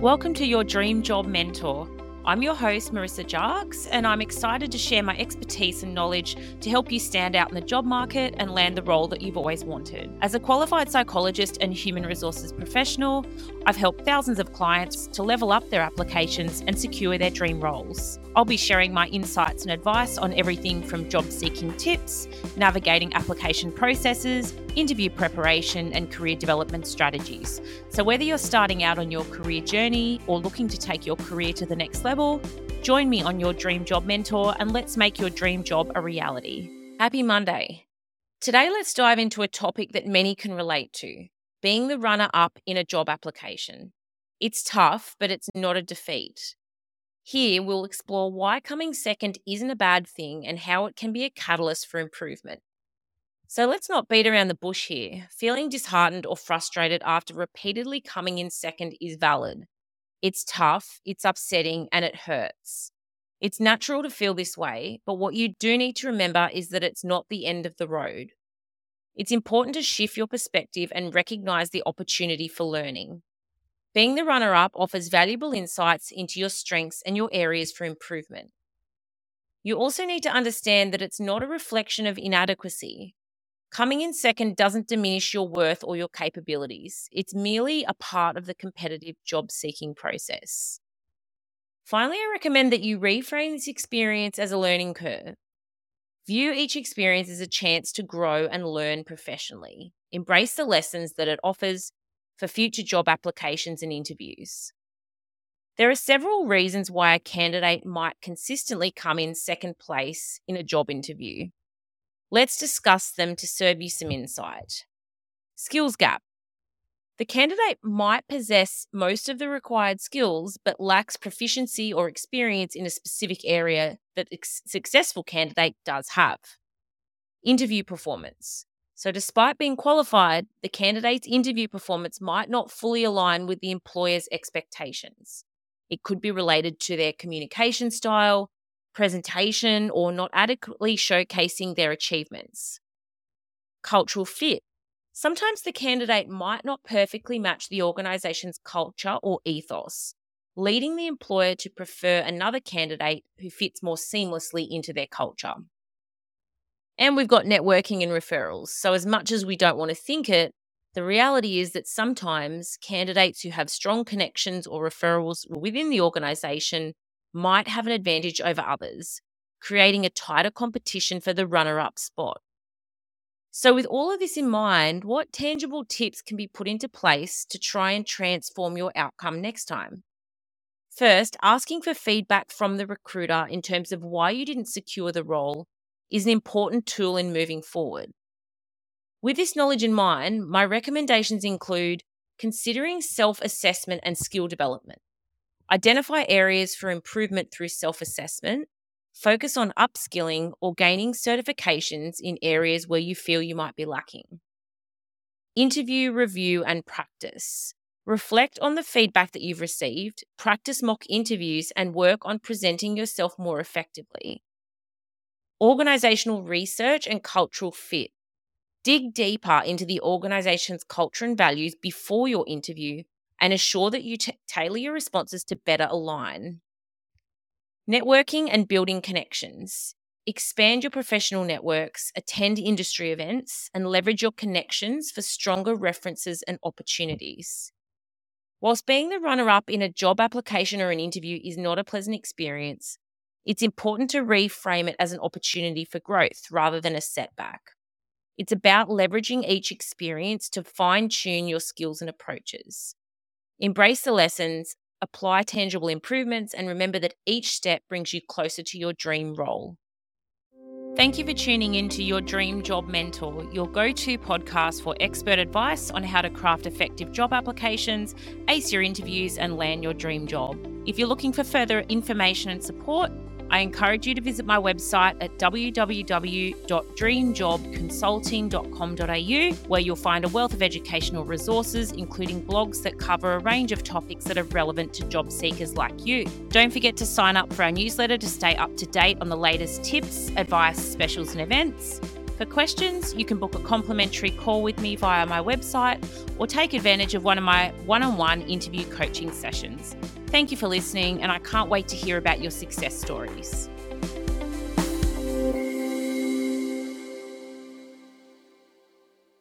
Welcome to your Dream Job Mentor. I'm your host, Marissa Jarks, and I'm excited to share my expertise and knowledge to help you stand out in the job market and land the role that you've always wanted. As a qualified psychologist and human resources professional, I've helped thousands of clients to level up their applications and secure their dream roles. I'll be sharing my insights and advice on everything from job seeking tips, navigating application processes, interview preparation, and career development strategies. So, whether you're starting out on your career journey or looking to take your career to the next level, join me on your Dream Job Mentor and let's make your dream job a reality. Happy Monday. Today, let's dive into a topic that many can relate to being the runner up in a job application. It's tough, but it's not a defeat. Here, we'll explore why coming second isn't a bad thing and how it can be a catalyst for improvement. So let's not beat around the bush here. Feeling disheartened or frustrated after repeatedly coming in second is valid. It's tough, it's upsetting, and it hurts. It's natural to feel this way, but what you do need to remember is that it's not the end of the road. It's important to shift your perspective and recognize the opportunity for learning. Being the runner up offers valuable insights into your strengths and your areas for improvement. You also need to understand that it's not a reflection of inadequacy. Coming in second doesn't diminish your worth or your capabilities, it's merely a part of the competitive job seeking process. Finally, I recommend that you reframe this experience as a learning curve. View each experience as a chance to grow and learn professionally. Embrace the lessons that it offers for future job applications and interviews. There are several reasons why a candidate might consistently come in second place in a job interview. Let's discuss them to serve you some insight. Skills gap. The candidate might possess most of the required skills but lacks proficiency or experience in a specific area that a successful candidate does have. Interview performance. So, despite being qualified, the candidate's interview performance might not fully align with the employer's expectations. It could be related to their communication style, presentation, or not adequately showcasing their achievements. Cultural fit. Sometimes the candidate might not perfectly match the organization's culture or ethos, leading the employer to prefer another candidate who fits more seamlessly into their culture. And we've got networking and referrals. So, as much as we don't want to think it, the reality is that sometimes candidates who have strong connections or referrals within the organisation might have an advantage over others, creating a tighter competition for the runner up spot. So, with all of this in mind, what tangible tips can be put into place to try and transform your outcome next time? First, asking for feedback from the recruiter in terms of why you didn't secure the role is an important tool in moving forward. With this knowledge in mind, my recommendations include considering self assessment and skill development. Identify areas for improvement through self assessment. Focus on upskilling or gaining certifications in areas where you feel you might be lacking. Interview, review, and practice. Reflect on the feedback that you've received, practice mock interviews, and work on presenting yourself more effectively organizational research and cultural fit. Dig deeper into the organization's culture and values before your interview and assure that you t- tailor your responses to better align. Networking and building connections. Expand your professional networks, attend industry events, and leverage your connections for stronger references and opportunities. Whilst being the runner up in a job application or an interview is not a pleasant experience, it's important to reframe it as an opportunity for growth rather than a setback. It's about leveraging each experience to fine tune your skills and approaches. Embrace the lessons, apply tangible improvements, and remember that each step brings you closer to your dream role. Thank you for tuning in to Your Dream Job Mentor, your go to podcast for expert advice on how to craft effective job applications, ace your interviews, and land your dream job. If you're looking for further information and support, I encourage you to visit my website at www.dreamjobconsulting.com.au, where you'll find a wealth of educational resources, including blogs that cover a range of topics that are relevant to job seekers like you. Don't forget to sign up for our newsletter to stay up to date on the latest tips, advice, specials, and events. For questions, you can book a complimentary call with me via my website or take advantage of one of my one on one interview coaching sessions. Thank you for listening, and I can't wait to hear about your success stories.